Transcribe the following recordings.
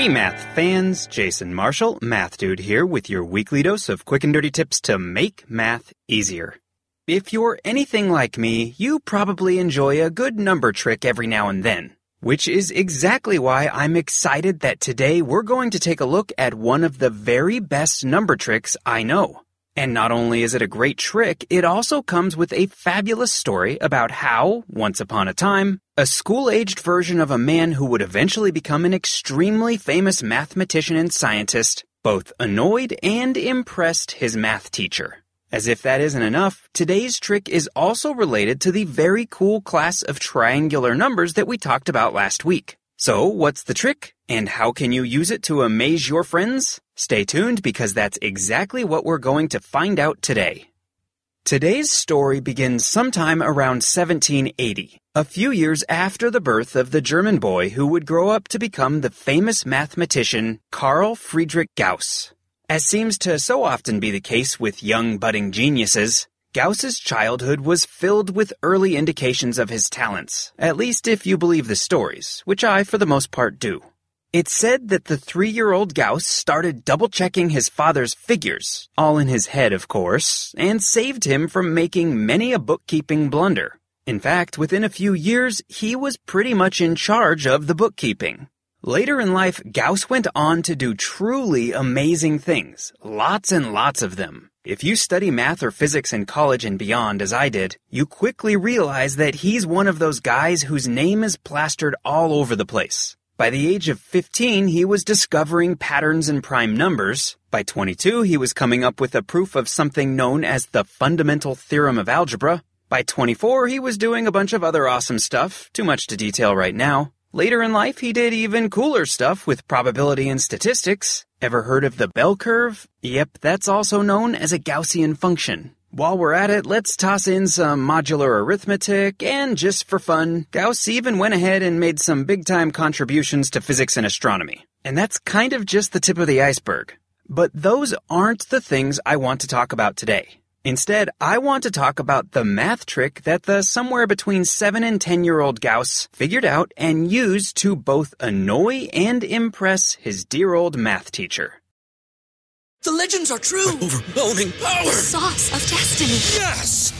Hey math fans, Jason Marshall, Math Dude here with your weekly dose of quick and dirty tips to make math easier. If you're anything like me, you probably enjoy a good number trick every now and then, which is exactly why I'm excited that today we're going to take a look at one of the very best number tricks I know. And not only is it a great trick, it also comes with a fabulous story about how, once upon a time, a school aged version of a man who would eventually become an extremely famous mathematician and scientist both annoyed and impressed his math teacher. As if that isn't enough, today's trick is also related to the very cool class of triangular numbers that we talked about last week. So, what's the trick? And how can you use it to amaze your friends? Stay tuned because that's exactly what we're going to find out today. Today's story begins sometime around 1780, a few years after the birth of the German boy who would grow up to become the famous mathematician Carl Friedrich Gauss. As seems to so often be the case with young budding geniuses, Gauss's childhood was filled with early indications of his talents, at least if you believe the stories, which I for the most part do. It's said that the three-year-old Gauss started double-checking his father's figures, all in his head of course, and saved him from making many a bookkeeping blunder. In fact, within a few years, he was pretty much in charge of the bookkeeping. Later in life, Gauss went on to do truly amazing things, lots and lots of them. If you study math or physics in college and beyond, as I did, you quickly realize that he's one of those guys whose name is plastered all over the place. By the age of 15, he was discovering patterns in prime numbers. By 22, he was coming up with a proof of something known as the fundamental theorem of algebra. By 24, he was doing a bunch of other awesome stuff, too much to detail right now. Later in life, he did even cooler stuff with probability and statistics. Ever heard of the bell curve? Yep, that's also known as a Gaussian function. While we're at it, let's toss in some modular arithmetic, and just for fun, Gauss even went ahead and made some big time contributions to physics and astronomy. And that's kind of just the tip of the iceberg. But those aren't the things I want to talk about today. Instead, I want to talk about the math trick that the somewhere between 7 and 10 year old Gauss figured out and used to both annoy and impress his dear old math teacher. The legends are true. Overwhelming power! Sauce of destiny. Yes!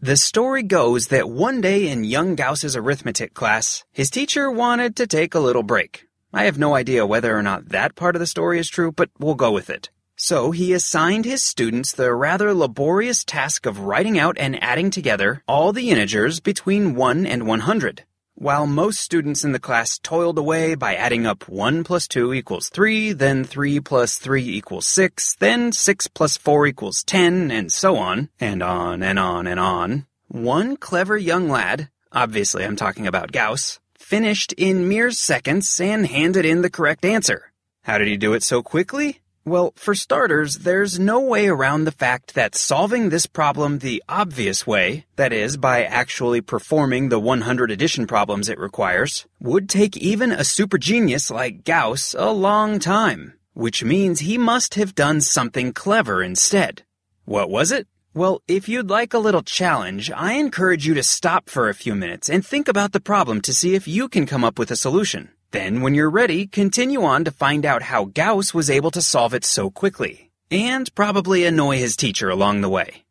The story goes that one day in young Gauss's arithmetic class, his teacher wanted to take a little break. I have no idea whether or not that part of the story is true, but we'll go with it. So he assigned his students the rather laborious task of writing out and adding together all the integers between 1 and 100. While most students in the class toiled away by adding up 1 plus 2 equals 3, then 3 plus 3 equals 6, then 6 plus 4 equals 10, and so on, and on and on and on, one clever young lad, obviously I'm talking about Gauss, finished in mere seconds and handed in the correct answer. How did he do it so quickly? Well, for starters, there's no way around the fact that solving this problem the obvious way, that is, by actually performing the 100 addition problems it requires, would take even a super genius like Gauss a long time. Which means he must have done something clever instead. What was it? Well, if you'd like a little challenge, I encourage you to stop for a few minutes and think about the problem to see if you can come up with a solution. Then, when you're ready, continue on to find out how Gauss was able to solve it so quickly, and probably annoy his teacher along the way.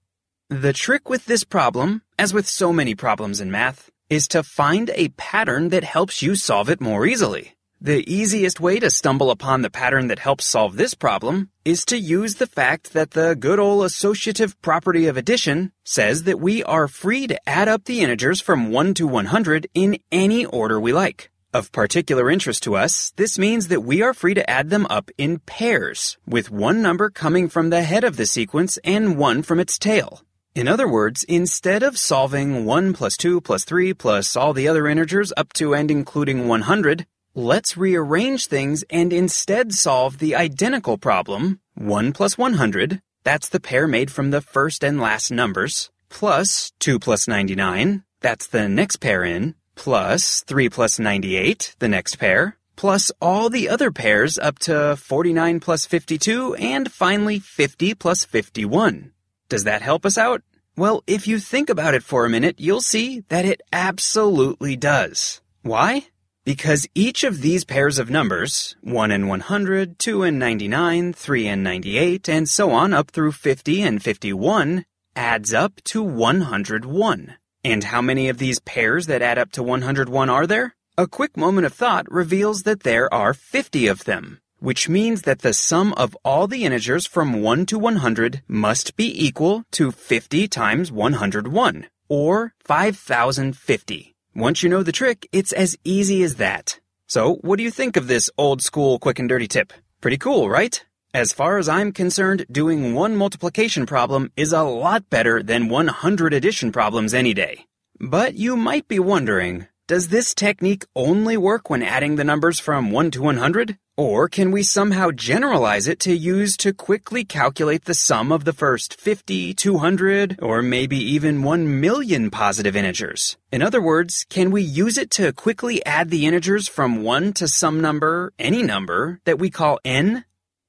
The trick with this problem, as with so many problems in math, is to find a pattern that helps you solve it more easily. The easiest way to stumble upon the pattern that helps solve this problem is to use the fact that the good old associative property of addition says that we are free to add up the integers from 1 to 100 in any order we like. Of particular interest to us, this means that we are free to add them up in pairs, with one number coming from the head of the sequence and one from its tail. In other words, instead of solving 1 plus 2 plus 3 plus all the other integers up to and including 100, let's rearrange things and instead solve the identical problem 1 plus 100, that's the pair made from the first and last numbers, plus 2 plus 99, that's the next pair in, plus 3 plus 98, the next pair, plus all the other pairs up to 49 plus 52, and finally 50 plus 51. Does that help us out? Well, if you think about it for a minute, you'll see that it absolutely does. Why? Because each of these pairs of numbers, 1 and 100, 2 and 99, 3 and 98, and so on up through 50 and 51, adds up to 101. And how many of these pairs that add up to 101 are there? A quick moment of thought reveals that there are 50 of them which means that the sum of all the integers from 1 to 100 must be equal to 50 times 101, or 5050. Once you know the trick, it's as easy as that. So, what do you think of this old school quick and dirty tip? Pretty cool, right? As far as I'm concerned, doing one multiplication problem is a lot better than 100 addition problems any day. But you might be wondering, does this technique only work when adding the numbers from 1 to 100? Or can we somehow generalize it to use to quickly calculate the sum of the first 50, 200, or maybe even 1 million positive integers? In other words, can we use it to quickly add the integers from 1 to some number, any number, that we call n?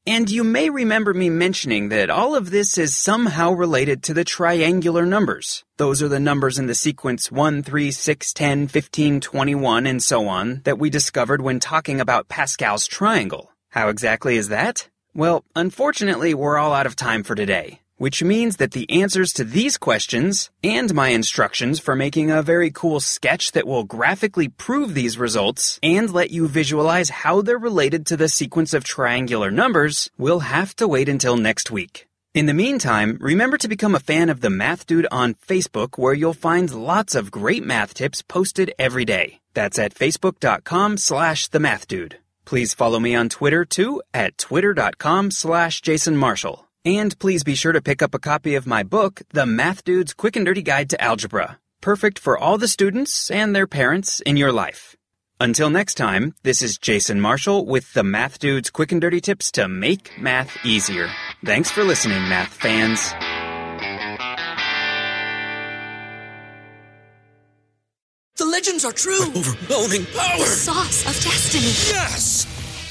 And you may remember me mentioning that all of this is somehow related to the triangular numbers. Those are the numbers in the sequence 1, 3, 6, 10, 15, 21, and so on that we discovered when talking about Pascal's triangle. How exactly is that? Well, unfortunately, we're all out of time for today which means that the answers to these questions and my instructions for making a very cool sketch that will graphically prove these results and let you visualize how they're related to the sequence of triangular numbers will have to wait until next week. In the meantime, remember to become a fan of the Math Dude on Facebook where you'll find lots of great math tips posted every day. That's at facebook.com slash the math dude. Please follow me on Twitter too at twitter.com slash Jason Marshall. And please be sure to pick up a copy of my book, The Math Dude's Quick and Dirty Guide to Algebra. Perfect for all the students and their parents in your life. Until next time, this is Jason Marshall with the Math Dude's Quick and Dirty Tips to make math easier. Thanks for listening, math fans. The legends are true. Overwhelming power! The Sauce of destiny. Yes!